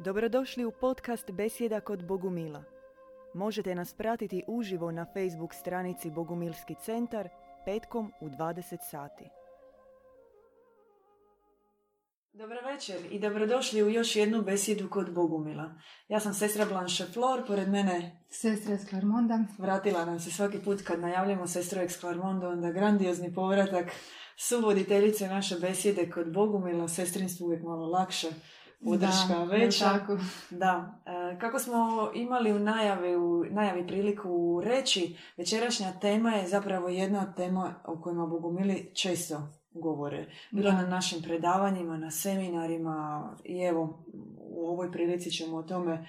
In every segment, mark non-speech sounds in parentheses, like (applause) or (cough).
Dobrodošli u podcast Besjeda kod Bogumila. Možete nas pratiti uživo na Facebook stranici Bogumilski centar petkom u 20 sati. Dobro večer i dobrodošli u još jednu besjedu kod Bogumila. Ja sam sestra Blanche Flor, pored mene Sestra iz Klarmonda. vratila nam se svaki put kad najavljamo sestru ex Clarmonda, onda grandiozni povratak suvoditeljice naše besjede kod Bogumila, sestrinstvo uvijek malo lakše, podrška Da, veća. tako. Da, e, kako smo imali u najavi, u najavi priliku reći, večerašnja tema je zapravo jedna od tema o kojima Bogumili često govore. Bilo Da. na našim predavanjima, na seminarima i evo u ovoj prilici ćemo o tome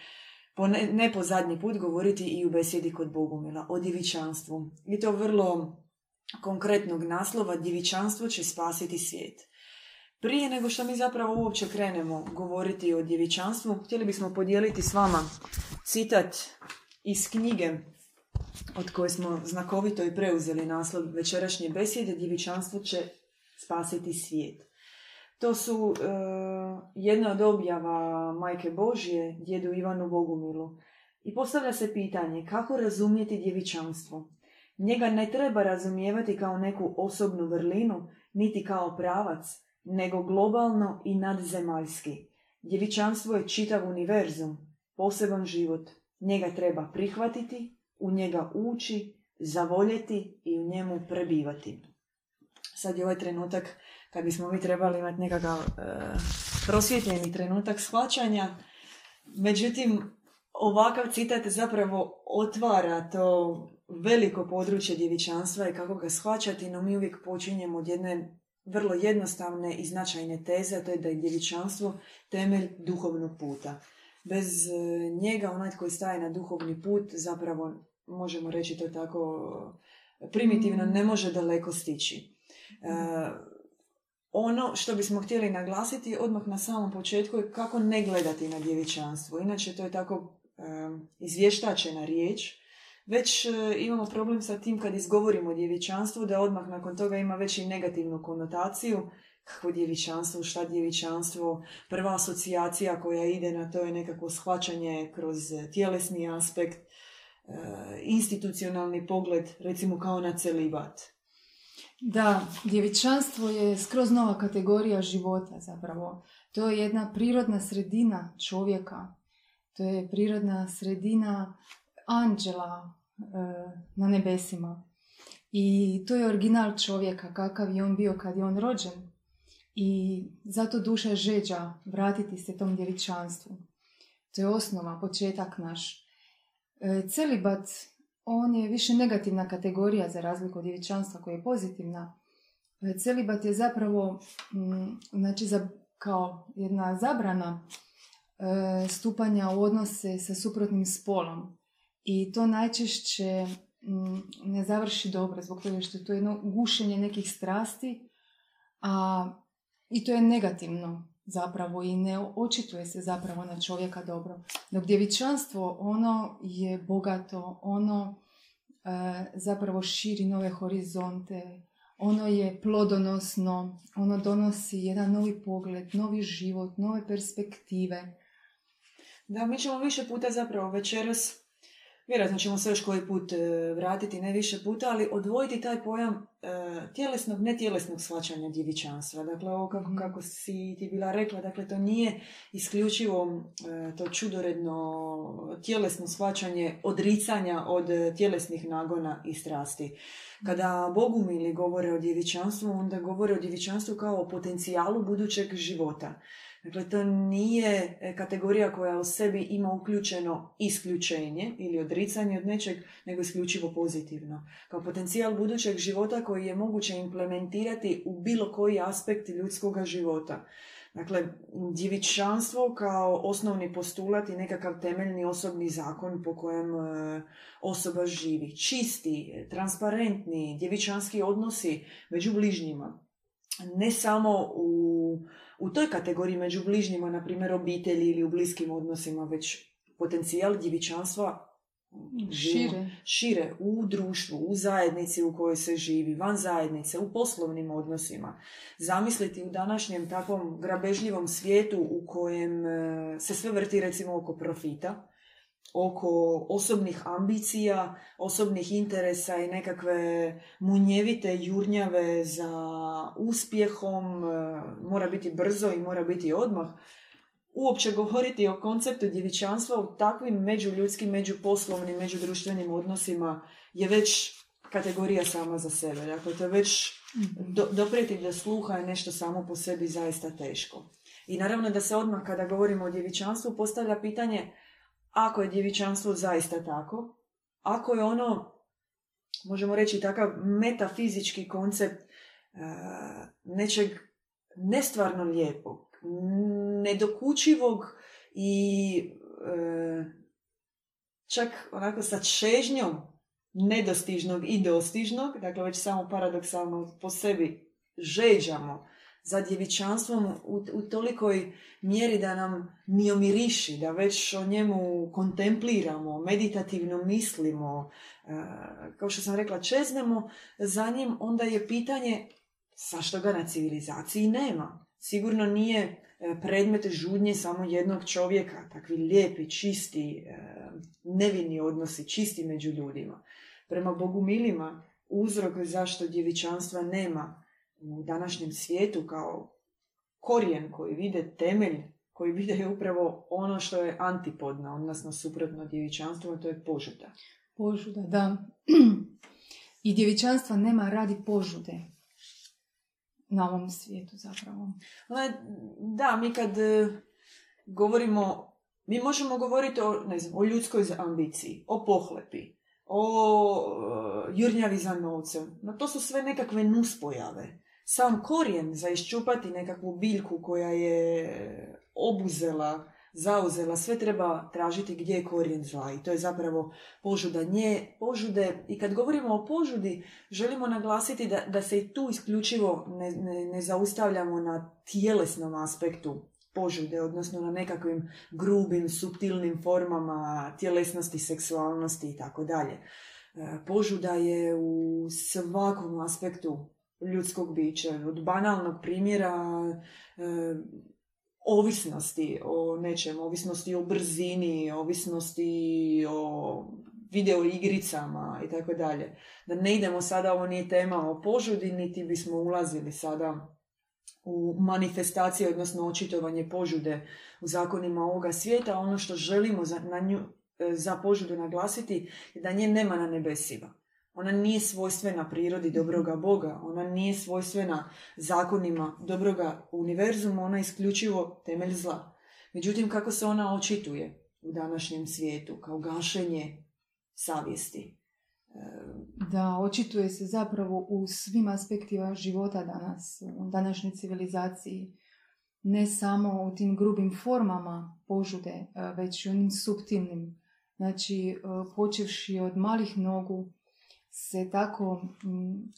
po ne, ne po zadnji put govoriti i u besjedi kod Bogumila, o djevičanstvu. I to vrlo konkretnog naslova, djevičanstvo će spasiti svijet. Prije nego što mi zapravo uopće krenemo govoriti o djevičanstvu, htjeli bismo podijeliti s vama citat iz knjige od koje smo znakovito i preuzeli naslov večerašnje besjede, djevičanstvo će spasiti svijet. To su e, jedna od objava Majke Božje, djedu Ivanu Bogumilu. I postavlja se pitanje kako razumjeti djevičanstvo. Njega ne treba razumijevati kao neku osobnu vrlinu, niti kao pravac, nego globalno i nadzemaljski. Djevičanstvo je čitav univerzum, poseban život. Njega treba prihvatiti, u njega ući, zavoljeti i u njemu prebivati. Sad je ovaj trenutak kad bismo mi trebali imati nekakav e, prosvjetljeni trenutak shvaćanja. Međutim, ovakav citat zapravo otvara to veliko područje djevičanstva i kako ga shvaćati, no mi uvijek počinjemo od jedne vrlo jednostavne i značajne teze, a to je da je djevičanstvo temelj duhovnog puta. Bez e, njega, onaj koji staje na duhovni put, zapravo, možemo reći to tako primitivno, Mm. ne može daleko stići. E, ono što bismo htjeli naglasiti odmah na samom početku je kako ne gledati na djevičanstvo. Inače, to je tako e, izvještačena riječ. Već e, imamo problem sa tim kad izgovorimo djevičanstvo, da odmah nakon toga ima već i negativnu konotaciju. Kako djevičanstvo, šta djevičanstvo? Prva asocijacija koja ide na to je nekako shvaćanje kroz tjelesni aspekt, e, institucionalni pogled, recimo kao na celibat. Da, djevičanstvo je skroz nova kategorija života zapravo. To je jedna prirodna sredina čovjeka. To je prirodna sredina anđela e, na nebesima. I to je original čovjeka, kakav je on bio kad je on rođen. I zato duša žeđa vratiti se tom djevičanstvu. To je osnova, početak naš. E, celibat on je više negativna kategorija za razliku od djevičanstva koja je pozitivna. E, Celibat je zapravo mm, znači kao jedna zabrana e, stupanja u odnose sa suprotnim spolom. I to najčešće mm, ne završi dobro zbog toga što je to jedno gušenje nekih strasti, a i to je negativno zapravo i ne očituje se zapravo na čovjeka dobro. Dok djevičanstvo, ono je bogato, ono e, zapravo širi nove horizonte, ono je plodonosno, ono donosi jedan novi pogled, novi život, nove perspektive. Da, mi ćemo više puta zapravo večeras, vjerojatno ćemo se još koji put e, vratiti, ne više puta, ali odvojiti taj pojam e, tjelesnog, netjelesnog shvaćanja djevičanstva. Dakle, ovo kako, Mhm. kako si ti bila rekla, dakle, to nije isključivo e, to čudoredno tjelesno shvaćanje odricanja od tjelesnih nagona i strasti. Kada bogumili govore o djevičanstvu, onda govore o djevičanstvu kao o potencijalu budućeg života. Dakle, to nije e, kategorija koja u sebi ima uključeno isključenje ili odricanje od nečeg, nego isključivo pozitivno. Kao potencijal budućeg života koji je moguće implementirati u bilo koji aspekt ljudskog života. Dakle, djevičanstvo kao osnovni postulat i nekakav temeljni osobni zakon po kojem e, osoba živi. Čisti, transparentni, djevičanski odnosi među bližnjima. Ne samo u, u toj kategoriji među bližnjima, na primjer obitelji ili u bliskim odnosima, već potencijal djevičanstva Šire. šire u društvu, u zajednici u kojoj se živi, van zajednice, u poslovnim odnosima. Zamisliti u današnjem takvom grabežljivom svijetu u kojem e, se sve vrti recimo oko profita, oko osobnih ambicija, osobnih interesa i nekakve munjevite jurnjave za uspjehom, e, mora biti brzo i mora biti odmah uopće govoriti o konceptu djevičanstva u takvim međuljudskim, međuposlovnim, međudruštvenim odnosima je već kategorija sama za sebe. Dakle, to je već Mhm. do, doprijeti do sluha je nešto samo po sebi zaista teško. I naravno da se odmah kada govorimo o djevičanstvu postavlja pitanje ako je djevičanstvo zaista tako, ako je ono, možemo reći takav metafizički koncept e, nečeg nestvarno lijepog, nedokučivog i e, čak onako sa čežnjom nedostižnog i dostižnog, dakle već samo paradoksalno po sebi žeđamo za djevičanstvom u, u tolikoj mjeri da nam miomiriši, da već o njemu kontempliramo, meditativno mislimo, e, kao što sam rekla, čeznemo za njim, onda je pitanje zašto ga na civilizaciji nema. Sigurno nije e, predmet žudnje samo jednog čovjeka, takvi lijepi, čisti, e, nevini odnosi, čisti među ljudima. Prema bogumilima, uzrok zašto djevičanstva nema u današnjem svijetu kao korijen koji vide temelj, koji vide je upravo ono što je antipodno, odnosno suprotno djevičanstvu, a to je požuda. Požuda, da. (clears throat) I djevičanstva nema radi požude na ovom svijetu zapravo. Je- Da, mi kad e, govorimo, mi možemo govoriti o, ne znam, o ljudskoj ambiciji, o pohlepi, o e, jurnjavi za novcem. No to su sve nekakve nuspojave. Sam korijen za iščupati nekakvu biljku koja je obuzela, zauzela, sve treba tražiti gdje je korijen zla i to je zapravo požuda nje, požude. I kad govorimo o požudi, želimo naglasiti da, da se i tu isključivo ne, ne, ne zaustavljamo na tjelesnom aspektu požude, odnosno na nekakvim grubim, subtilnim formama tjelesnosti, seksualnosti i tako dalje. E, Požuda je u svakom aspektu ljudskog bića, od banalnog primjera e, ovisnosti o nečem, ovisnosti o brzini, ovisnosti o video igricama i tako dalje. Da ne idemo sada, ovo nije tema o požudi, niti bismo ulazili sada u manifestacije, odnosno očitovanje požude u zakonima ovoga svijeta. Ono što želimo za, na nju, e, za požudu naglasiti je da nje nema na nebesima. Ona nije svojstvena prirodi dobroga Boga, ona nije svojstvena zakonima dobroga univerzuma, ona je isključivo temelj zla. Međutim, kako se ona očituje u današnjem svijetu, kao gašenje savjesti. E, Da, očituje se zapravo u svim aspektima života danas, u današnjoj civilizaciji. Ne samo u tim grubim formama požude, e, već i onim suptilnim. Znači, e, počevši od malih nogu, se tako mm,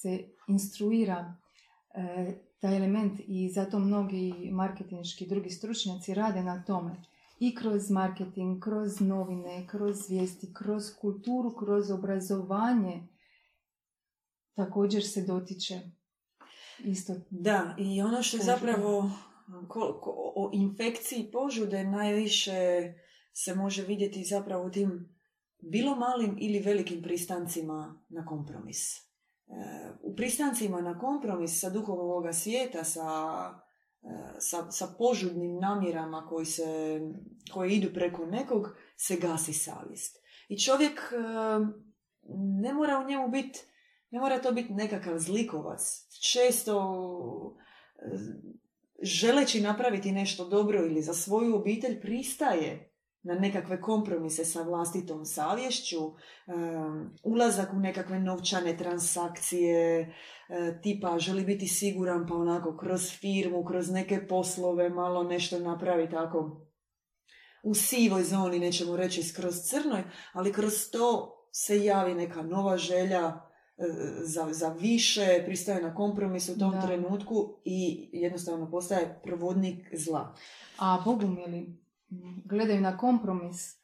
se instruira e, taj element i zato mnogi marketinški drugi stručnjaci rade na tome i kroz marketing, kroz novine, kroz vijesti, kroz kulturu, kroz obrazovanje također se dotiče isto. Da, i ono što je zapravo ko, ko- o infekciji požude najviše se može vidjeti zapravo u tim bilo malim ili velikim pristancima na kompromis. E, u pristancima na kompromis sa duhom ovoga svijeta, sa, e, sa, sa požudnim namjerama koji, se, koji idu preko nekog, se gasi savjest. I čovjek e, ne mora u njemu biti ne mora to biti nekakav zlikovac. Često želeći napraviti nešto dobro ili za svoju obitelj pristaje na nekakve kompromise sa vlastitom savješću, ulazak u nekakve novčane transakcije, e, tipa želi biti siguran pa onako kroz firmu, kroz neke poslove malo nešto napravi tako u sivoj zoni, nećemo reći skroz crnoj, ali kroz to se javi neka nova želja e, za, za više, pristaje na kompromis u tom Da. trenutku i jednostavno postaje provodnik zla. A bogumili gledaju na kompromis e,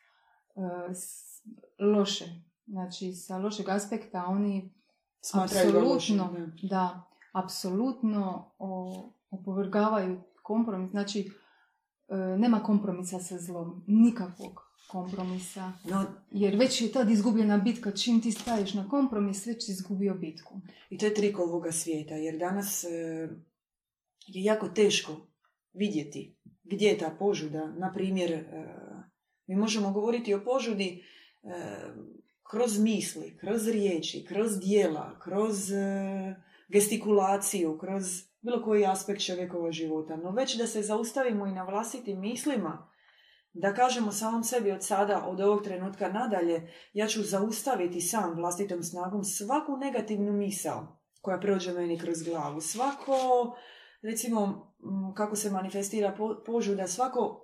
loše. Znači, sa lošeg aspekta oni apsolutno, da, apsolutno opovrgavaju kompromis. Znači, e, nema kompromisa sa zlom. Nikakvog kompromisa. No, Jer već je tad izgubljena bitka. Čim ti staješ na kompromis, već si izgubio bitku. I to je trik ovoga svijeta, jer danas e, je jako teško vidjeti gdje je ta požuda. Na primjer, e, mi možemo govoriti o požudi e, kroz misli, kroz riječi, kroz dijela, kroz e, gestikulaciju, kroz bilo koji aspekt čovjekova života. No već da se zaustavimo i na vlastitim mislima, da kažemo samom sebi od sada, od ovog trenutka nadalje, ja ću zaustaviti sam vlastitom snagom svaku negativnu misao koja prođe meni kroz glavu. Svako, recimo, m, kako se manifestira po- požuda, svako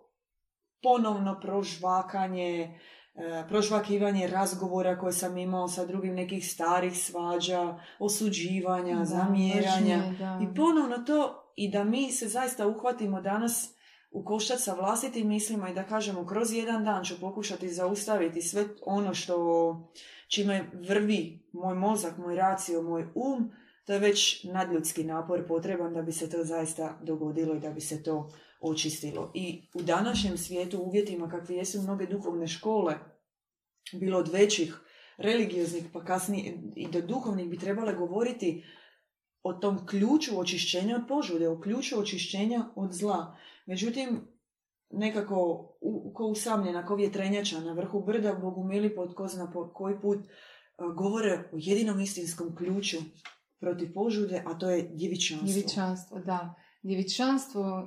ponovno prožvakanje, e, prožvakivanje razgovora koje sam imao sa drugim nekih starih svađa, osuđivanja, Da, zamjeranja. da. I ponovno to, i da mi se zaista uhvatimo danas u koštac sa vlastitim mislima i da kažemo kroz jedan dan ću pokušati zaustaviti sve ono što čime vrvi moj mozak, moj racio, moj um, to je već nadljudski napor potreban da bi se to zaista dogodilo i da bi se to očistilo. I u današnjem svijetu, uvjetima kakvi jesu mnoge duhovne škole, bilo od većih, religioznih, pa kasnije i do duhovnih bi trebale govoriti o tom ključu očišćenja od požude, o ključu očišćenja od zla. Međutim, nekako u, ko usamljena, ko vjetrenjača na vrhu brda, Bogu mili po tko zna po koji put, a, govore o jedinom istinskom ključu protiv požude, a to je djevičanstvo. Djevičanstvo, da. Djevičanstvo e,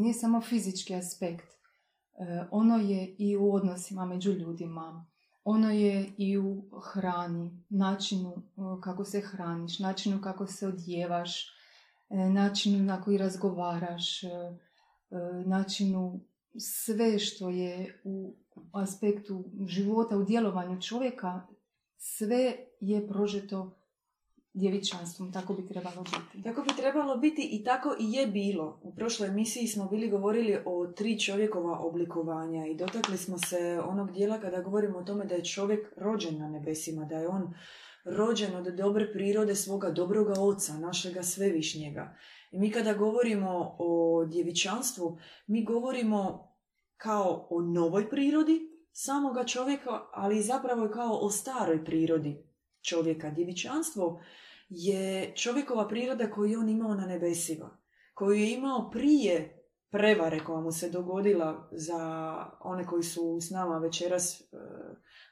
nije samo fizički aspekt. E, ono je i u odnosima među ljudima. Ono je i u hrani, načinu e, kako se hraniš, načinu kako se odjevaš, načinu na koji razgovaraš, načinu sve što je u aspektu života, u djelovanju čovjeka, sve je prožeto djevičanstvom, tako bi trebalo biti. Tako bi trebalo biti i tako i je bilo. U prošloj emisiji smo bili govorili o tri čovjekova oblikovanja i dotakli smo se onog dijela kada govorimo o tome da je čovjek rođen na nebesima, da je on rođen od dobre prirode svoga dobroga oca, našega svevišnjega. I mi kada govorimo o djevičanstvu, mi govorimo kao o novoj prirodi samoga čovjeka, ali zapravo kao o staroj prirodi čovjeka. Djevičanstvo je čovjekova priroda koju je on imao na nebesima, koju je imao prije prevare koja mu se dogodila za one koji su s nama večeras, e,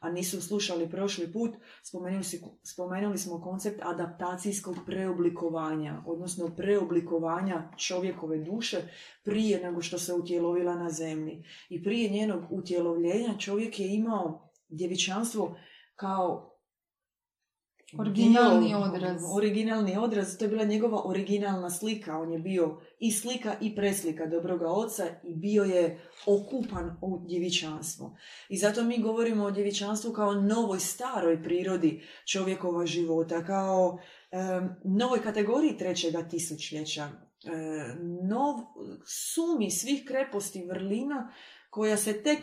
a nisu slušali prošli put, spomenuli, spomenuli smo koncept adaptacijskog preoblikovanja, odnosno preoblikovanja čovjekove duše prije nego što se utjelovila na zemlji. I prije njenog utjelovljenja čovjek je imao djevičanstvo kao Originalni odraz. Originalni odraz, to je bila njegova originalna slika. On je bio i slika i preslika dobroga oca i bio je okupan u djevičanstvo. I zato mi govorimo o djevičanstvu kao novoj staroj prirodi čovjekova života, kao em, novoj kategoriji trećega tisućljeća. E, nov sumi svih kreposti vrlina koja se tek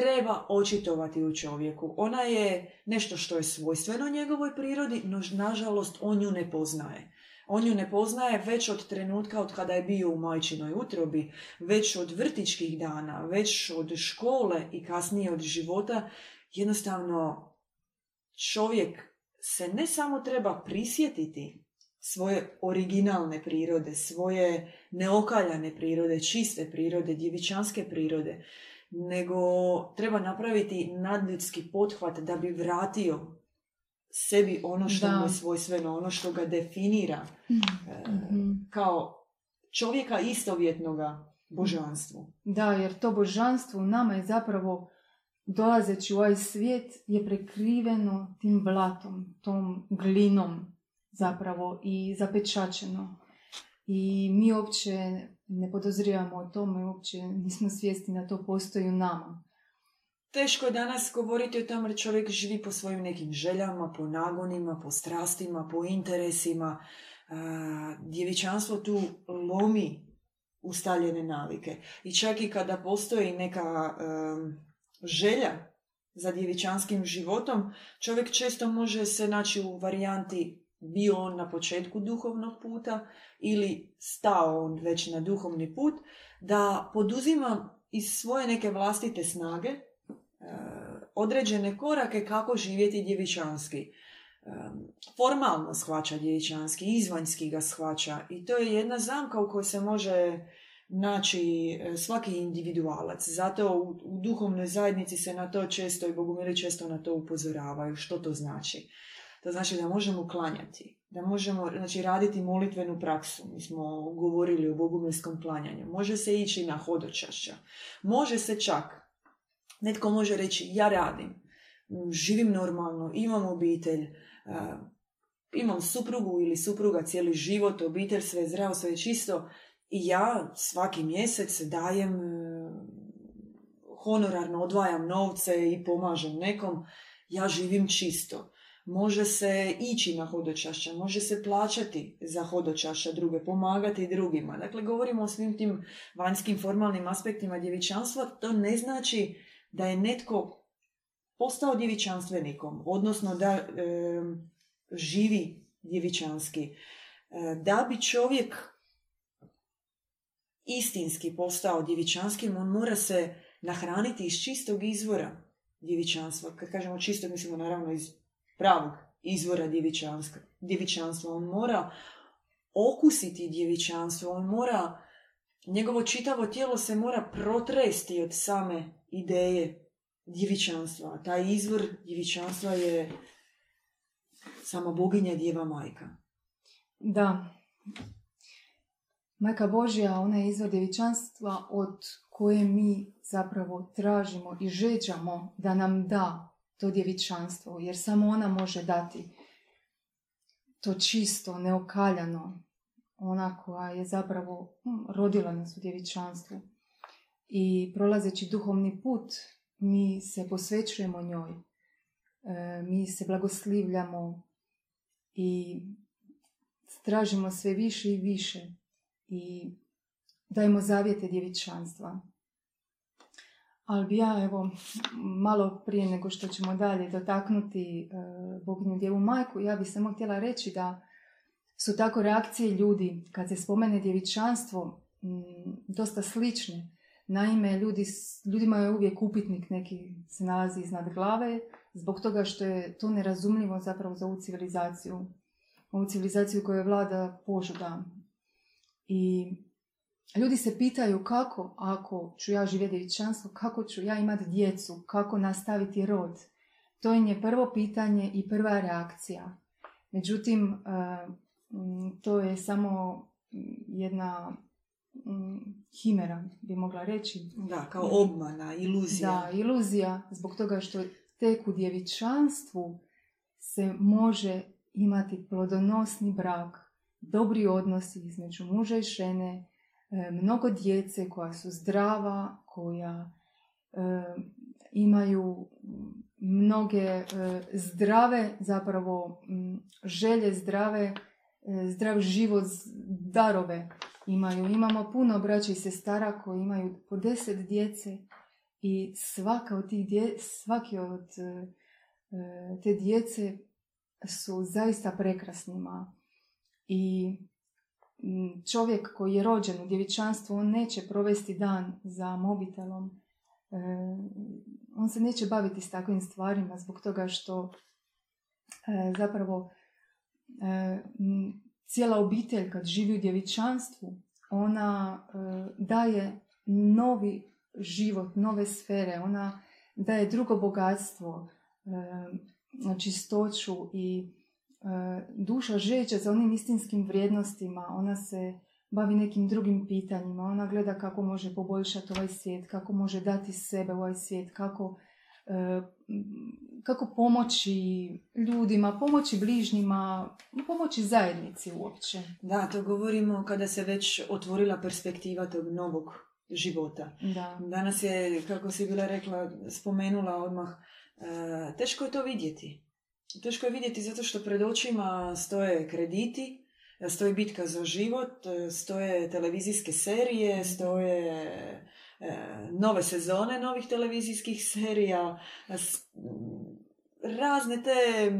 treba očitovati u čovjeku. Ona je nešto što je svojstveno njegovoj prirodi, no nažalost on nju ne poznaje. On nju ne poznaje već od trenutka od kada je bio u majčinoj utrobi, već od vrtičkih dana, već od škole i kasnije od života. Jednostavno čovjek se ne samo treba prisjetiti svoje originalne prirode, svoje neokaljane prirode, čiste prirode, djevičanske prirode, nego treba napraviti nadljudski pothvat da bi vratio sebi ono što Da. mu je svojstveno, ono što ga definira e, Mhm. kao čovjeka istovjetnoga božanstvu. Da, jer to božanstvo u nama je zapravo dolazeći u ovaj svijet je prekriveno tim blatom, tom glinom zapravo i zapečačeno. I mi uopće ne podozrijamo o tome, uopće nismo svjesni da to postoji u nama. Teško je danas govoriti o tome jer čovjek živi po svojim nekim željama, po nagonima, po strastima, po interesima. A, djevičanstvo tu lomi ustaljene navike. I čak i kada postoji neka em, želja za djevičanskim životom, čovjek često može se naći u varijanti bio on na početku duhovnog puta ili stao on već na duhovni put, da poduzima iz svoje neke vlastite snage e, određene korake kako živjeti djevičanski. E, formalno shvaća djevičanski, izvanjski ga shvaća i to je jedna zamka u kojoj se može naći e, svaki individualac. Zato u, u duhovnoj zajednici se na to često i bogumili često na to upozoravaju. Što to znači? To znači da možemo klanjati, da možemo znači, raditi molitvenu praksu. Mi smo govorili o bogumilskom klanjanju. Može se ići na hodočašća. Može se čak, netko može reći ja radim, živim normalno, imam obitelj, imam suprugu ili supruga cijeli život, obitelj, sve zdravo, sve čisto i ja svaki mjesec dajem honorarno odvajam novce i pomažem nekom, ja živim čisto. Može se ići na hodočašća, može se plaćati za hodočašća druge, pomagati drugima. Dakle, govorimo o svim tim vanjskim formalnim aspektima djevičanstva. To ne znači da je netko postao djevičanstvenikom, odnosno da živi djevičanski. E, da bi čovjek istinski postao djevičanskim, on mora se nahraniti iz čistog izvora djevičanstva. Kad kažemo čisto, mislimo naravno iz pravog izvora djevičanstva. On mora okusiti djevičanstvo, on mora, njegovo čitavo tijelo se mora protresti od same ideje djevičanstva. Taj izvor djevičanstva je sama boginja djeva majka. Da. Majka Božja, ona je izvor djevičanstva od koje mi zapravo tražimo i žeđamo da nam da to djevičanstvo, jer samo ona može dati to čisto, neokaljano, ona koja je zapravo hm, rodila nas u djevičanstvu. I prolazeći duhovni put, mi se posvećujemo njoj, e, mi se blagoslivljamo i tražimo sve više i više i dajemo zavjete djevičanstva. Ali bi ja, evo, malo prije nego što ćemo dalje dotaknuti e, Boginju Djevu Majku, ja bih samo htjela reći da su tako reakcije ljudi kad se spomene djevičanstvo dosta slične. Naime, ljudi, ljudima je uvijek upitnik neki se nalazi iznad glave zbog toga što je to nerazumljivo zapravo za ovu civilizaciju. Ovu civilizaciju koja je vlada požuda. I Ljudi se pitaju kako, ako ću ja živjeti djevičanstvo, kako ću ja imati djecu, kako nastaviti rod. To je prvo pitanje i prva reakcija. Međutim, e, to je samo jedna himera, bi mogla reći. Da, kao obmana, iluzija. Da, iluzija, zbog toga što tek u djevičanstvu se može imati plodonosni brak, dobri odnosi između muža i žene, mnogo djece koja su zdrava, koja e, imaju mnoge e, zdrave zapravo želje, zdrave, zdrav život, darove imaju. Imamo puno braća i sestara koji imaju po deset djece i svaka od tih dje, svaki od te djece su zaista prekrasnima. I čovjek koji je rođen u djevičanstvu, on neće provesti dan za mobitelom. E, on se neće baviti s takvim stvarima zbog toga što e, zapravo e, cijela obitelj kad živi u djevičanstvu, ona daje novi život, nove sfere, ona daje drugo bogatstvo, čistoću i E, duša žeće za onim istinskim vrijednostima, ona se bavi nekim drugim pitanjima, ona gleda kako može poboljšati ovaj svijet, kako može dati sebe u ovaj svijet, kako, e, kako pomoći ljudima, pomoći bližnjima, pomoći zajednici uopće. Da, to govorimo kada se već otvorila perspektiva tog novog života. Da. Danas je, kako si bila rekla, spomenula odmah, e, teško je to vidjeti. Teško je vidjeti zato što pred očima stoje krediti, stoji bitka za život, stoje televizijske serije, stoje nove sezone novih televizijskih serija, razne te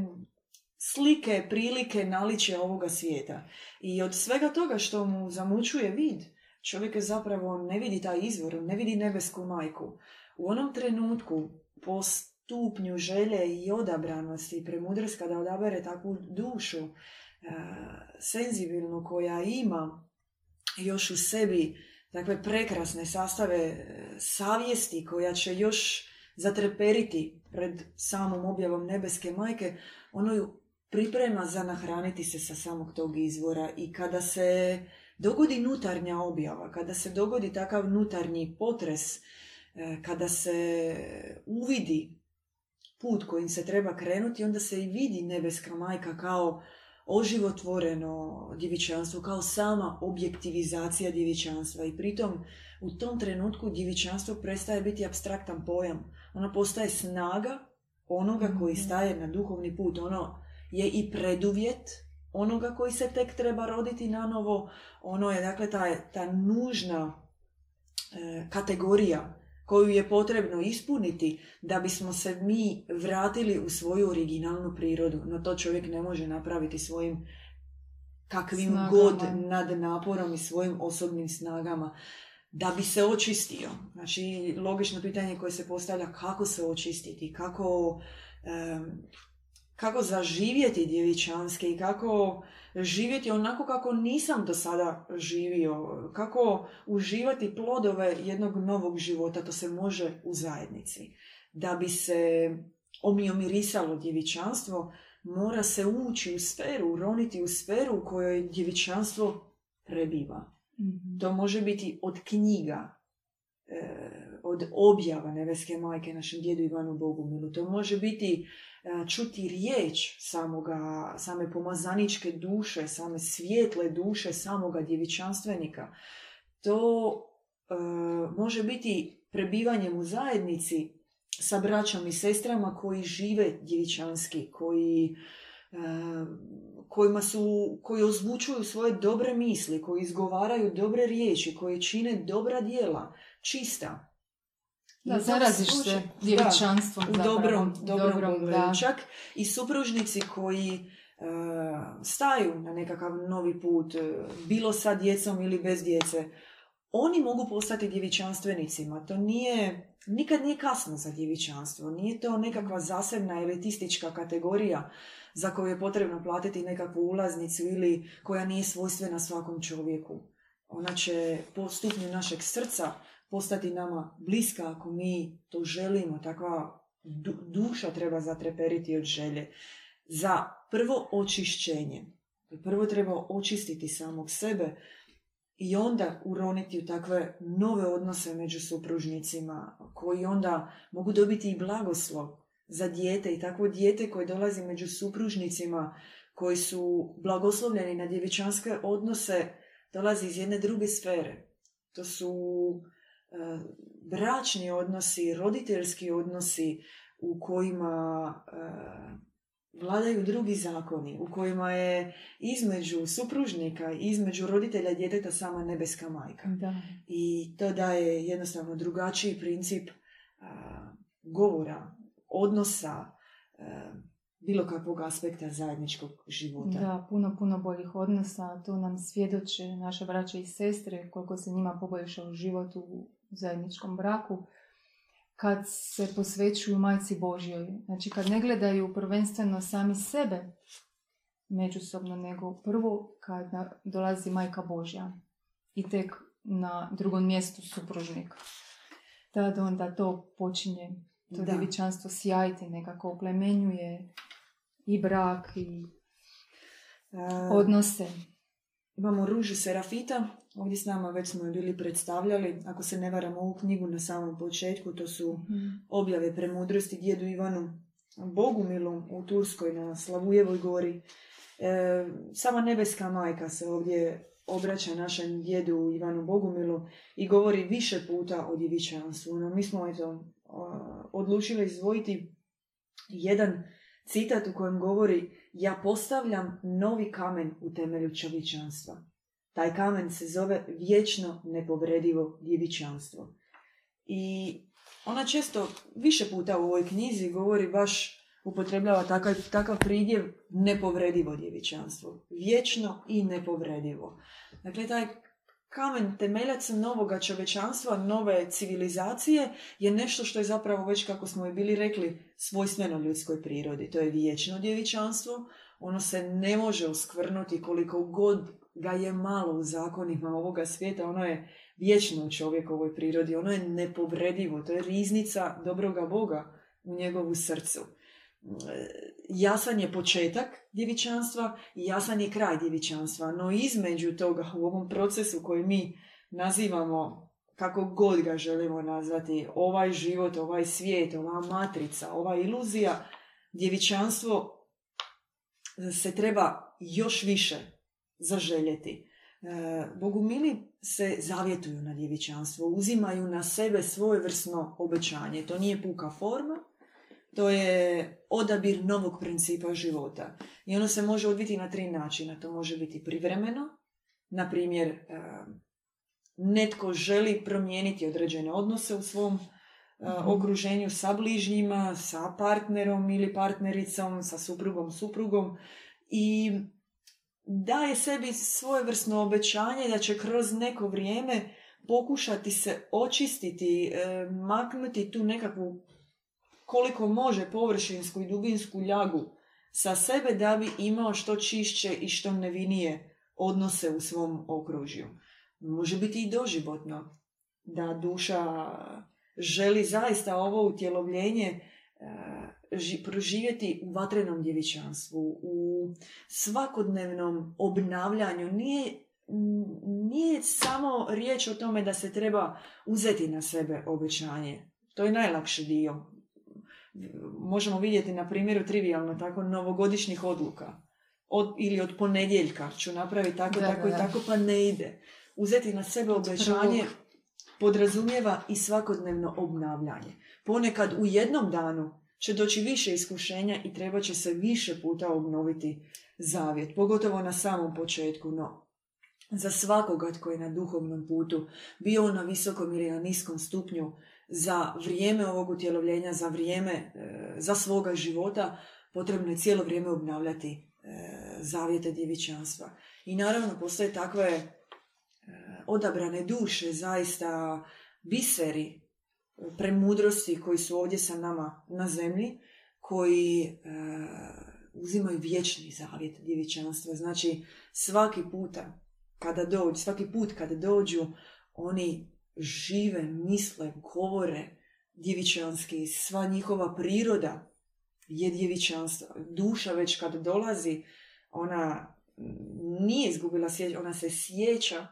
slike, prilike, naličje ovoga svijeta. I od svega toga što mu zamučuje vid, čovjek je zapravo ne vidi taj izvor, ne vidi nebesku majku. U onom trenutku, po stupnju želje i odabranosti, premudrska da odabere takvu dušu, e, senzibilnu koja ima još u sebi takve prekrasne sastave e, savjesti koja će još zatreperiti pred samom objavom nebeske majke, ono ju priprema za nahraniti se sa samog tog izvora. I kada se dogodi nutarnja objava, kada se dogodi takav nutarnji potres, e, kada se uvidi put kojim se treba krenuti, onda se i vidi nebeska majka kao oživotvoreno djevičanstvo, kao sama objektivizacija djevičanstva i pritom u tom trenutku djevičanstvo prestaje biti abstraktan pojam. Ono postaje snaga onoga koji mhm. staje na duhovni put. Ono je i preduvjet onoga koji se tek treba roditi na novo. Ono je dakle ta, ta nužna e, kategorija koju je potrebno ispuniti da bismo se mi vratili u svoju originalnu prirodu. No to čovjek ne može napraviti svojim kakvim snagama. god nad naporom i svojim osobnim snagama da bi se očistio. Znači, logično pitanje koje se postavlja kako se očistiti, kako, kako zaživjeti djevičanske i kako živjeti onako kako nisam do sada živio, kako uživati plodove jednog novog života, to se može u zajednici. Da bi se omiomirisalo djevičanstvo, mora se ući u sferu, uroniti u sferu u kojoj djevičanstvo prebiva. Mhm. To može biti od knjiga, e, od objava nebeske majke našem djedu Ivanu Bogumilu. To može biti čuti riječ samoga, same pomazaničke duše, same svijetle duše samoga djevičanstvenika. To e, može biti prebivanjem u zajednici sa braćom i sestrama koji žive djevičanski, koji kojima su, koji ozvučuju svoje dobre misli, koji izgovaraju dobre riječi, koji čine dobra djela, čista. Da, zaraziš se djevičanstvom. u dobrom, dobrom, da. Čak i supružnici koji e, staju na nekakav novi put, e, bilo sa djecom ili bez djece, oni mogu postati djevičanstvenicima. To nije, nikad nije kasno za djevičanstvo. Nije to nekakva zasebna elitistička kategorija za koju je potrebno platiti nekakvu ulaznicu ili koja nije svojstvena svakom čovjeku. Ona će po stupnju našeg srca postati nama bliska ako mi to želimo. Takva duša treba zatreperiti od želje. Za prvo očišćenje. Prvo treba očistiti samog sebe i onda uroniti u takve nove odnose među supružnicima koji onda mogu dobiti i blagoslov za dijete i takvo dijete koje dolazi među supružnicima koji su blagoslovljeni na djevičanske odnose dolazi iz jedne druge sfere. To su bračni odnosi, roditeljski odnosi u kojima e, vladaju drugi zakoni, u kojima je između supružnika, između roditelja i djeteta sama nebeska majka. Da. I to daje jednostavno drugačiji princip govora, odnosa, e, bilo kakvog aspekta zajedničkog života. Da, puno, puno boljih odnosa. To nam svjedoče naše braće i sestre, koliko se njima poboljšao život u zajedničkom braku kad se posvećuju majci Božjoj. Znači kad ne gledaju prvenstveno sami sebe međusobno, nego prvo kad dolazi majka Božja i tek na drugom mjestu supružnik. Tad onda to počinje to da. djevičanstvo sjajiti, nekako oplemenjuje i brak i odnose. Imamo Ružu Serafita, ovdje s nama već smo je bili predstavljali, ako se ne varamo ovu knjigu na samom početku, to su mhm. objave premudrosti djedu Ivanu Bogumilu u Turskoj na Slavujevoj gori. E, sama nebeska majka se ovdje obraća našem djedu Ivanu Bogumilu i govori više puta o djevičanstvu. No, mi smo eto, odlučili izdvojiti jedan citat u kojem govori ja postavljam novi kamen u temelju čovječanstva. Taj kamen se zove vječno nepovredivo djevičanstvo. I ona često, više puta u ovoj knjizi govori baš, upotrebljava takav, takav pridjev nepovredivo djevičanstvo. Vječno i nepovredivo. Dakle, taj kamen temeljac novoga čovečanstva, nove civilizacije je nešto što je zapravo već, kako smo i bili rekli, svojstveno ljudskoj prirodi. To je vječno djevičanstvo, ono se ne može uskvrnuti koliko god ga je malo u zakonima ovoga svijeta, ono je vječno u čovjekovoj prirodi, ono je nepovredivo, to je riznica dobroga Boga u njegovu srcu. Jasan je početak djevičanstva i jasan je kraj djevičanstva, no između toga u ovom procesu koji mi nazivamo kako god ga želimo nazvati, ovaj život, ovaj svijet, ova matrica, ova iluzija, djevičanstvo se treba još više zaželjeti. E, Bogumili se zavjetuju na djevičanstvo, uzimaju na sebe svojevrsno obećanje. To nije puka forma, to je odabir novog principa života. I ono se može odviti na tri načina. To može biti privremeno, na primjer, netko želi promijeniti određene odnose u svom mhm. okruženju sa bližnjima, sa partnerom ili partnericom, sa suprugom, suprugom i daje sebi svojevrsno obećanje da će kroz neko vrijeme pokušati se očistiti, maknuti tu nekakvu koliko može površinsku i dubinsku ljagu sa sebe da bi imao što čišće i što nevinije odnose u svom okružju. Može biti i doživotno da duša želi zaista ovo utjelovljenje e, proživjeti u vatrenom djevičanstvu, u svakodnevnom obnavljanju. Nije, nije samo riječ o tome da se treba uzeti na sebe obećanje. To je najlakši dio možemo vidjeti na primjeru trivialno tako novogodišnjih odluka. Od, ili od ponedjeljka ću napraviti tako, tako i tako, pa ne ide. Uzeti na sebe obećanje podrazumijeva i svakodnevno obnavljanje. Ponekad u jednom danu će doći više iskušenja i treba će se više puta obnoviti zavjet, pogotovo na samom početku, no za svakoga tko je na duhovnom putu, bio na visokom ili na niskom stupnju, za vrijeme ovog utjelovljenja, za vrijeme, e, za svoga života, potrebno je cijelo vrijeme obnavljati e, zavjete djevičanstva. I naravno postoje takve e, odabrane duše, zaista biseri premudrosti koji su ovdje sa nama na zemlji, koji uzimaju vječni zavjet djevičanstva. Znači svaki puta kada dođu, svaki put kada dođu, oni žive, misle, govore djevičanski, sva njihova priroda je djevičanstvo. Duša već kad dolazi, ona nije izgubila sjeća, ona se sjeća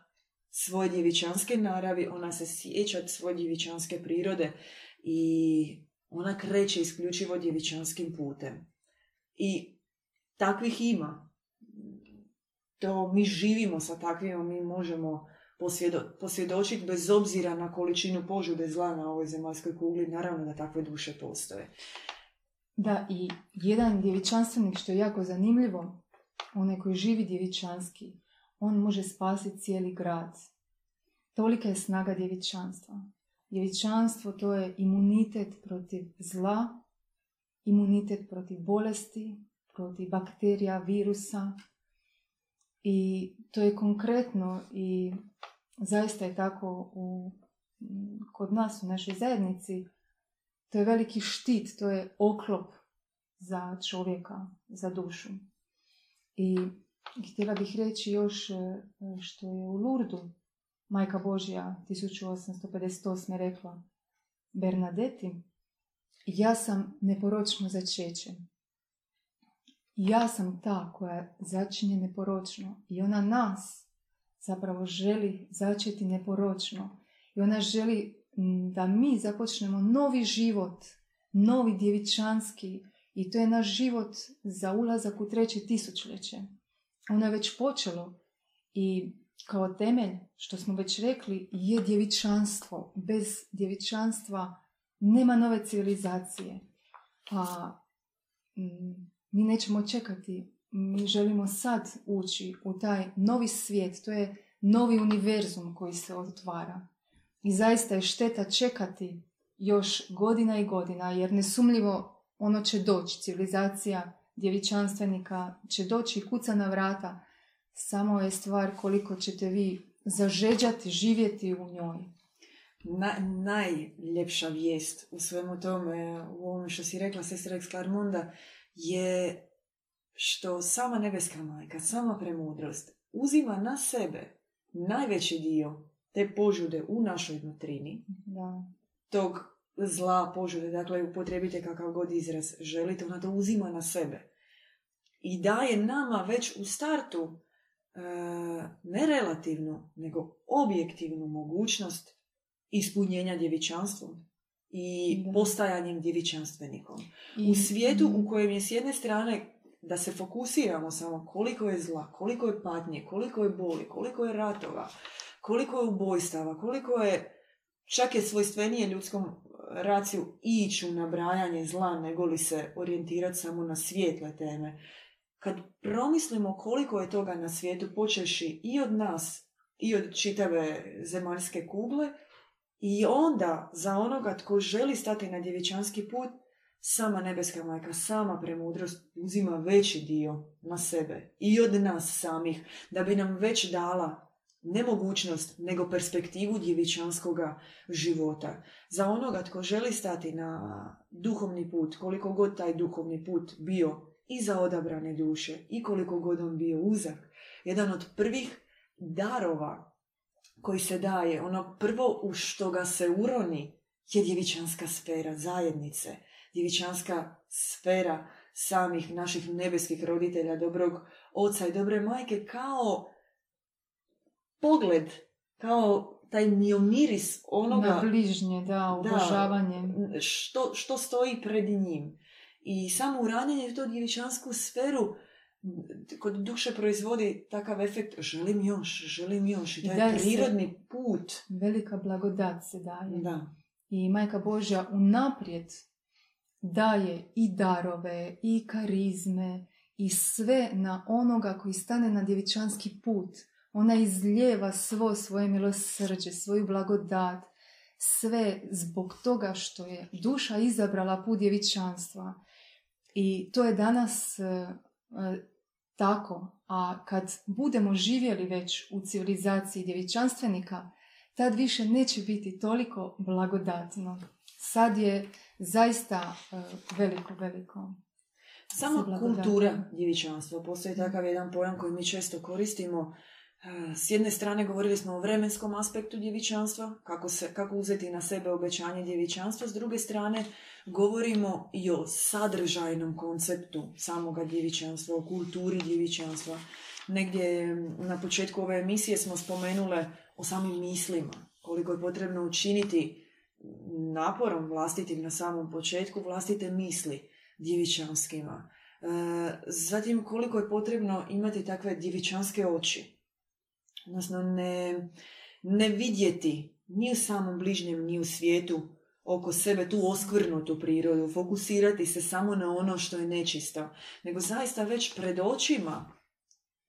svoje djevičanske naravi, ona se sjeća svoje djevičanske prirode i ona kreće isključivo djevičanskim putem. I takvih ima. To mi živimo sa takvima, mi možemo posvjedo, posvjedočiti bez obzira na količinu požude zla na ovoj zemaljskoj kugli, naravno da takve duše postoje. Da, i jedan djevičanstvenik što je jako zanimljivo, onaj koji živi djevičanski, on može spasiti cijeli grad. Tolika je snaga djevičanstva. Djevičanstvo to je imunitet protiv zla, imunitet protiv bolesti, protiv bakterija, virusa. I to je konkretno i zaista je tako u, kod nas u našoj zajednici. To je veliki štit, to je oklop za čovjeka, za dušu. I htjela bih reći još e, što je u Lurdu Majka Božja 1858. rekla Bernadeti, ja sam neporočno začeće. Ja sam ta koja začinje neporočno i ona nas zapravo želi začeti neporočno. I ona želi da mi započnemo novi život, novi djevičanski i to je naš život za ulazak u treće tisućljeće. Ono je već počelo i kao temelj, što smo već rekli, je djevičanstvo. Bez djevičanstva nema nove civilizacije. A mi nećemo čekati mi želimo sad ući u taj novi svijet, to je novi univerzum koji se otvara. I zaista je šteta čekati još godina i godina, jer nesumljivo ono će doći, civilizacija djevičanstvenika će doći i kuca na vrata. Samo je stvar koliko ćete vi zažeđati, živjeti u njoj. Na, najljepša vijest u svemu tome, u ovome što si rekla, sestra Clarmonda, je što sama nebeska majka, sama premudrost, uzima na sebe najveći dio te požude u našoj nutrini, da. tog zla požude, dakle upotrebite kakav god izraz želite, ona to uzima na sebe. I daje nama već u startu e, ne relativnu, nego objektivnu mogućnost ispunjenja djevičanstvom i da. postajanjem djevičanstvenikom. I, u svijetu u kojem je s jedne strane da se fokusiramo samo koliko je zla, koliko je patnje, koliko je boli, koliko je ratova, koliko je ubojstava, koliko je, čak je svojstvenije ljudskom raciju ići u nabrajanje zla nego li se orijentirati samo na svijetle teme. Kad promislimo koliko je toga na svijetu počeši i od nas i od čitave zemaljske kugle i onda za onoga tko želi stati na djevičanski put sama nebeska majka, sama premudrost uzima veći dio na sebe i od nas samih, da bi nam već dala ne mogućnost, nego perspektivu djevičanskoga života. Za onoga tko želi stati na duhovni put, koliko god taj duhovni put bio i za odabrane duše i koliko god on bio uzak, jedan od prvih darova koji se daje, ono prvo u što ga se uroni, je djevičanska sfera zajednice djevičanska sfera samih naših nebeskih roditelja, dobrog oca i dobre majke, kao pogled, kao taj miomiris onoga... Na bližnje, da, obožavanje. Da, što, što stoji pred njim. I samo uranjanje u to djevičansku sferu kod duše proizvodi takav efekt želim još, želim još. I taj prirodni put. Velika blagodat se daje. Da. I majka Božja unaprijed daje i darove i karizme i sve na onoga koji stane na djevičanski put. Ona izljeva svo svoje milosrđe, svoju blagodat, sve zbog toga što je duša izabrala put djevičanstva. I to je danas e, e, tako. A kad budemo živjeli već u civilizaciji djevičanstvenika, tad više neće biti toliko blagodatno. Sad je zaista uh, veliko, veliko. Sama kultura djevičanstva. Postoji takav jedan pojam koji mi često koristimo. E, s jedne strane govorili smo o vremenskom aspektu djevičanstva, kako, se, kako uzeti na sebe obećanje djevičanstva. S druge strane govorimo i o sadržajnom konceptu samoga djevičanstva, o kulturi djevičanstva. Negdje na početku ove emisije smo spomenule o samim mislima, koliko je potrebno učiniti naporom vlastitim na samom početku vlastite misli djevičanskima. E, zatim koliko je potrebno imati takve djevičanske oči. Odnosno ne, ne vidjeti ni u samom bližnjem ni u svijetu oko sebe tu oskvrnutu prirodu, fokusirati se samo na ono što je nečisto, nego zaista već pred očima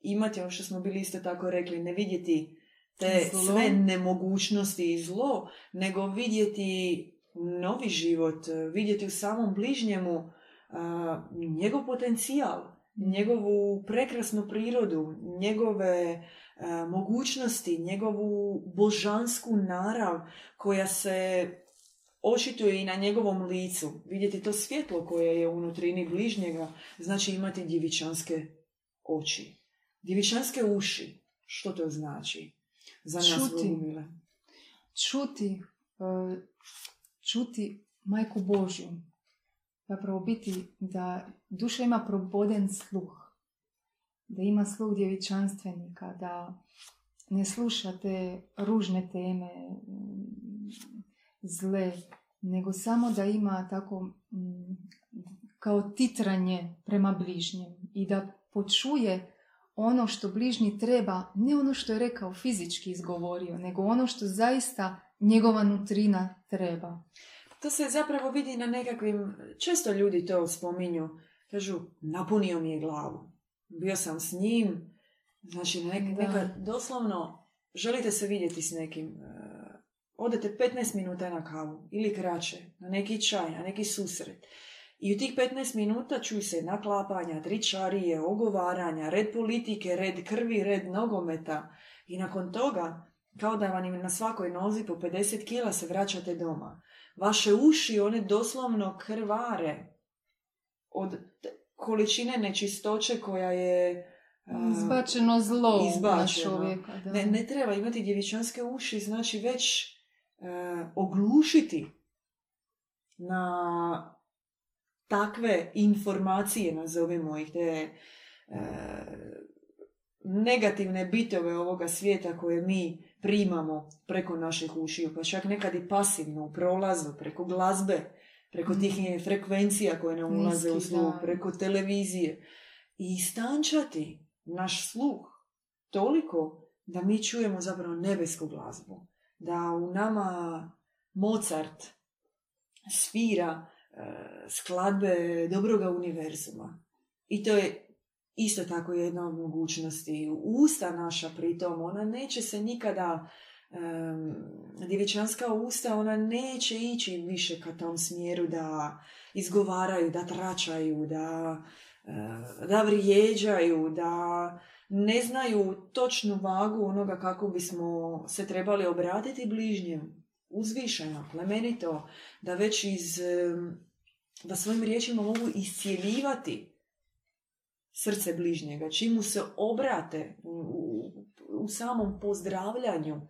imati ono što smo bili isto tako rekli, ne vidjeti te sve nemogućnosti i zlo, nego vidjeti novi život, vidjeti u samom bližnjemu njegov potencijal, njegovu prekrasnu prirodu, njegove mogućnosti, njegovu božansku narav koja se očituje i na njegovom licu. Vidjeti to svjetlo koje je unutrini bližnjega, znači imati djevičanske oči. Djevičanske uši. Što to znači? za nas čuti, čuti, e, čuti majku Božju. Zapravo biti da duša ima proboden sluh. Da ima sluh djevičanstvenika, da ne sluša te ružne teme, zle, nego samo da ima tako mm, kao titranje prema bližnjem i da počuje ono što bližnji treba, ne ono što je rekao fizički izgovorio, nego ono što zaista njegova nutrina treba. To se zapravo vidi na nekakvim, često ljudi to spominju, kažu napunio mi je glavu, bio sam s njim, znači neka, doslovno želite se vidjeti s nekim, e, odete 15 minuta na kavu ili kraće, na neki čaj, na neki susret. I u tih 15 minuta čuju se naklapanja, tričarije, ogovaranja, red politike, red krvi, red nogometa. I nakon toga, kao da vam na svakoj nozi po 50 kila se vraćate doma. Vaše uši, one doslovno krvare od količine nečistoće koja je Izbačeno zlo na čovjeka. Da. Ne, ne treba imati djevičanske uši, znači već oglušiti na takve informacije, nazovimo ih, te negativne bitove ovoga svijeta koje mi primamo preko naših ušiju, pa čak nekad i pasivno u prolazu, preko glazbe, preko mm. tih frekvencija koje nam ulaze u sluh, preko televizije. I stančati naš sluh toliko da mi čujemo zapravo nebesku glazbu. Da u nama Mozart svira e, skladbe dobroga univerzuma. I to je isto tako jedna od mogućnosti. Usta naša pritom, ona neće se nikada um, djevičanska usta, ona neće ići više ka tom smjeru da izgovaraju, da tračaju, da Eh, da vrijeđaju, da ne znaju točnu vagu onoga kako bismo se trebali obratiti bližnjem. Uzvišeno, plemenito, da već iz, da svojim riječima mogu iscijeljivati srce bližnjega, čim se obrate u, u samom pozdravljanju.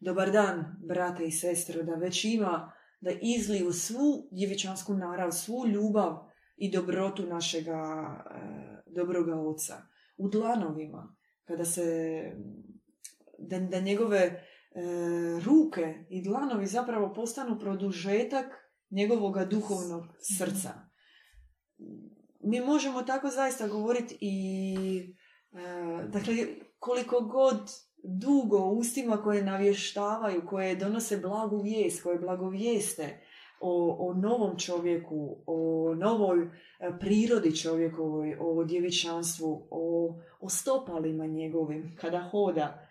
Dobar dan, brate i sestre, da već ima, da izliju svu djevičansku narav, svu ljubav i dobrotu našega e, dobroga oca. U dlanovima, kada se, da, da njegove e, ruke i dlanovi zapravo postanu produžetak njegovoga duhovnog srca. Mi možemo tako zaista govoriti i e, dakle, koliko god dugo ustima koje navještavaju, koje donose blagu vijest, koje blagovijeste, o, o novom čovjeku, o novoj e, prirodi čovjekovoj, o djevičanstvu, o, o stopalima njegovim kada hoda.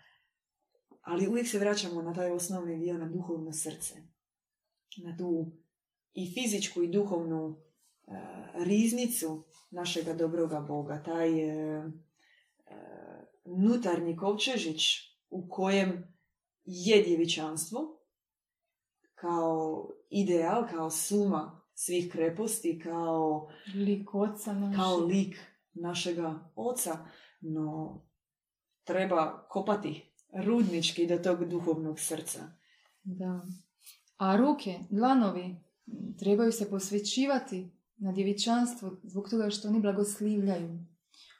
Ali uvijek se vraćamo na taj osnovni dio, na duhovno srce. Na tu i fizičku i duhovnu uh, riznicu našega dobroga Boga. Taj uh, nutarnji kovčežić u kojem je djevičanstvo, kao ideal, kao suma svih kreposti, kao lik oca kao lik našega oca, no treba kopati rudnički do tog duhovnog srca. Da. A ruke, dlanovi, trebaju se posvećivati na djevičanstvo zbog toga što oni blagoslivljaju.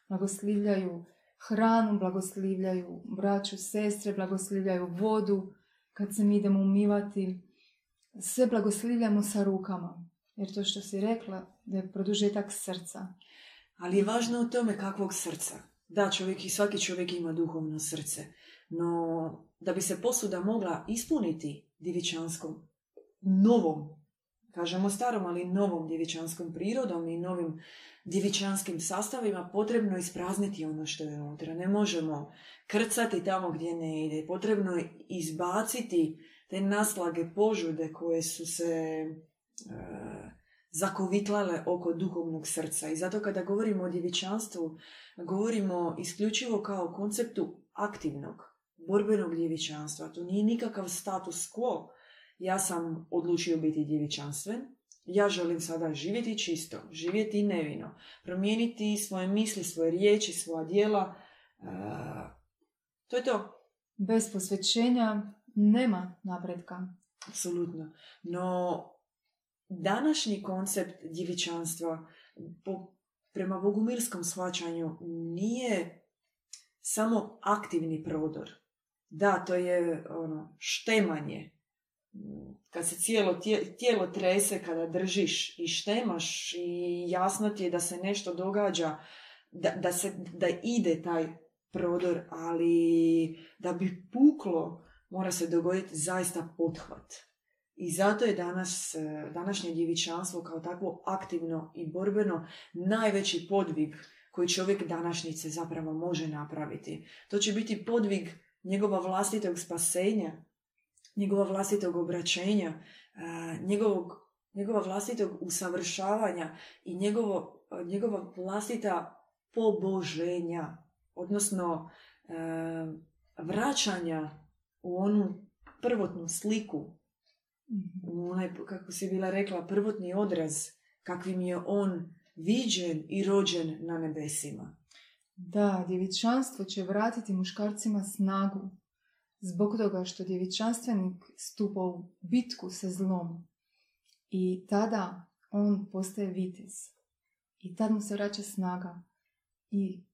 Blagoslivljaju hranu, blagoslivljaju braću, sestre, blagoslivljaju vodu kad se mi idemo umivati sve blagoslivljamo sa rukama. Jer to što si rekla, da je produžetak srca. Ali je važno o tome kakvog srca. Da, čovjek i svaki čovjek ima duhovno srce. No, da bi se posuda mogla ispuniti djevičanskom, novom, kažemo starom, ali novom djevičanskom prirodom i novim djevičanskim sastavima, potrebno isprazniti ono što je unutra. Ne možemo krcati tamo gdje ne ide. Potrebno je izbaciti te naslage požude koje su se e, zakovitlale oko duhovnog srca. I zato kada govorimo o djevičanstvu, govorimo isključivo kao konceptu aktivnog, borbenog djevičanstva. To nije nikakav status quo. Ja sam odlučio biti djevičanstven, ja želim sada živjeti čisto, živjeti nevino, promijeniti svoje misli, svoje riječi, svoja djela. E, to je to. Bez posvećenja nema napretka. Apsolutno. No, današnji koncept djevičanstva po, prema bogumirskom shvaćanju nije samo aktivni prodor. Da, to je ono, štemanje. Kad se cijelo tijelo trese, kada držiš i štemaš i jasno ti je da se nešto događa, da, da, se, da ide taj prodor, ali da bi puklo, mora se dogoditi zaista pothvat. I zato je danas, e, današnje djevičanstvo kao takvo aktivno i borbeno najveći podvig koji čovjek današnjice zapravo može napraviti. To će biti podvig njegova vlastitog spasenja, njegova vlastitog obraćenja, njegovog, njegova vlastitog usavršavanja i njegovo, njegova vlastita poboženja, odnosno vraćanja u onu prvotnu sliku, mhm. u onaj, kako si bila rekla, prvotni odraz kakvim je on viđen i rođen na nebesima. Da, djevičanstvo će vratiti muškarcima snagu zbog toga što djevičanstvenik stupa u bitku sa zlom i tada on postaje vitez i tad mu se vraća snaga i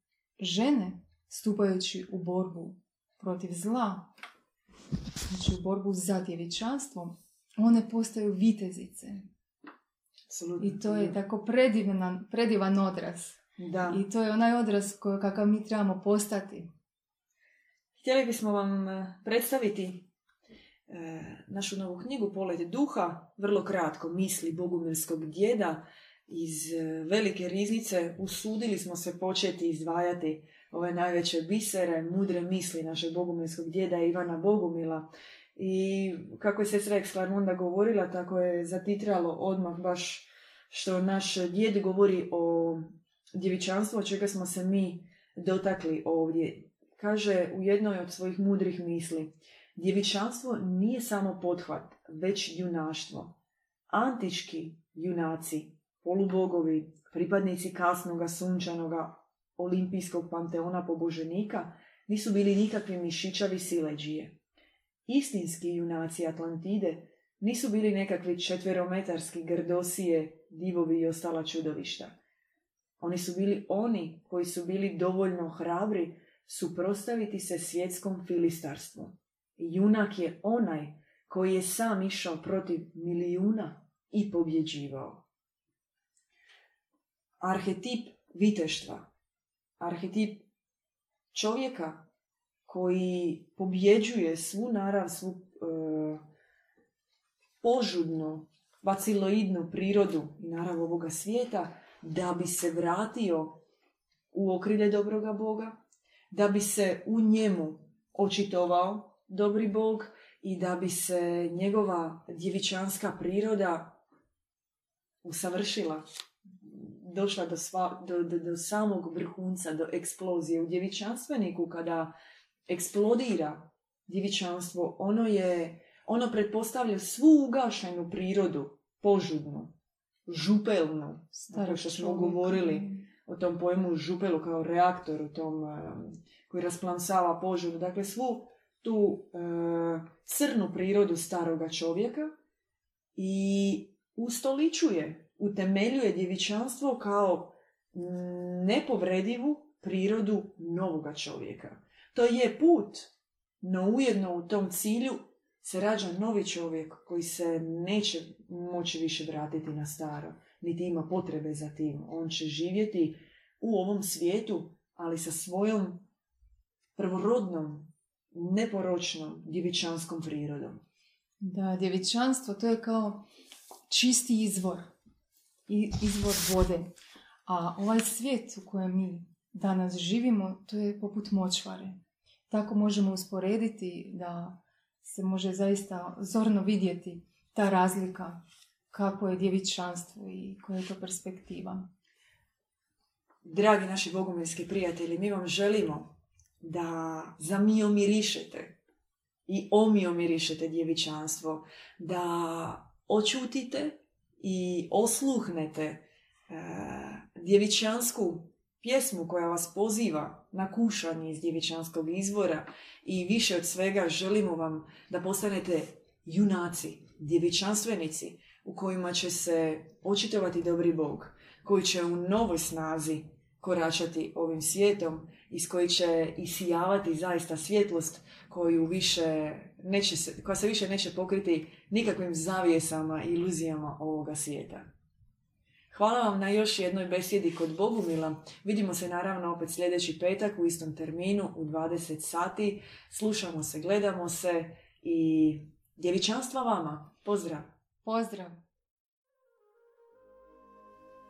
žene stupajući u borbu protiv zla znači u borbu za djevičanstvo one postaju vitezice i to je tako predivan, predivan odraz da. i to je onaj odraz kakav mi trebamo postati Htjeli bismo vam e, predstaviti e, našu novu knjigu Polet duha, vrlo kratko, misli bogumilskog djeda iz e, velike riznice. Usudili smo se početi izdvajati ove najveće bisere, mudre misli našeg bogumilskog djeda Ivana Bogumila. I kako je sestra Eksklarmunda govorila, tako je zatitralo odmah baš što naš djed govori o djevičanstvu, čega smo se mi dotakli ovdje kaže u jednoj od svojih mudrih misli, djevičanstvo nije samo pothvat, već junaštvo. Antički junaci, polubogovi, pripadnici kasnoga sunčanoga olimpijskog panteona poboženika, nisu bili nikakvi mišićavi sileđije. Istinski junaci Atlantide nisu bili nekakvi četverometarski grdosije, divovi i ostala čudovišta. Oni su bili oni koji su bili dovoljno hrabri suprostaviti se svjetskom filistarstvu. Junak je onaj koji je sam išao protiv milijuna i pobjeđivao. Arhetip viteštva, arhetip čovjeka koji pobjeđuje svu narav, svu e, požudnu, baciloidnu prirodu i narav ovoga svijeta, da bi se vratio u okrilje dobroga Boga, da bi se u njemu očitovao dobri Bog i da bi se njegova djevičanska priroda usavršila, došla do, sva, do, do, do samog vrhunca, do eksplozije. U djevičanstveniku kada eksplodira djevičanstvo, ono je, ono pretpostavlja svu ugašenu prirodu, požudnu, župelnu, tako što smo govorili o tom pojmu župelu kao reaktor, u tom koji rasplansava požudu. Dakle, svu tu e, crnu prirodu staroga čovjeka i ustoličuje, utemeljuje djevičanstvo kao nepovredivu prirodu novoga čovjeka. To je put, no ujedno u tom cilju se rađa novi čovjek koji se neće moći više vratiti na staro niti ima potrebe za tim. On će živjeti u ovom svijetu, ali sa svojom prvorodnom, neporočnom djevičanskom prirodom. Da, djevičanstvo to je kao čisti izvor, izvor vode. A ovaj svijet u kojem mi danas živimo, to je poput močvare. Tako možemo usporediti da se može zaista zorno vidjeti ta razlika kako je djevičanstvo i koja je to perspektiva. Dragi naši bogumilski prijatelji, mi vam želimo da zamiomirišete i omiomirišete djevičanstvo, da očutite i osluhnete e, djevičansku pjesmu koja vas poziva na kušanje iz djevičanskog izvora i više od svega želimo vam da postanete junaci, djevičanstvenici, u kojima će se očitovati dobri Bog, koji će u novoj snazi koračati ovim svijetom, iz koji će isijavati zaista svjetlost koju više neće se, koja se više neće pokriti nikakvim zavijesama i iluzijama ovoga svijeta. Hvala vam na još jednoj besjedi kod Bogumila. Vidimo se naravno opet sljedeći petak u istom terminu u 20 sati. Slušamo se, gledamo se i djevičanstva vama. Pozdrav! Pozdrav!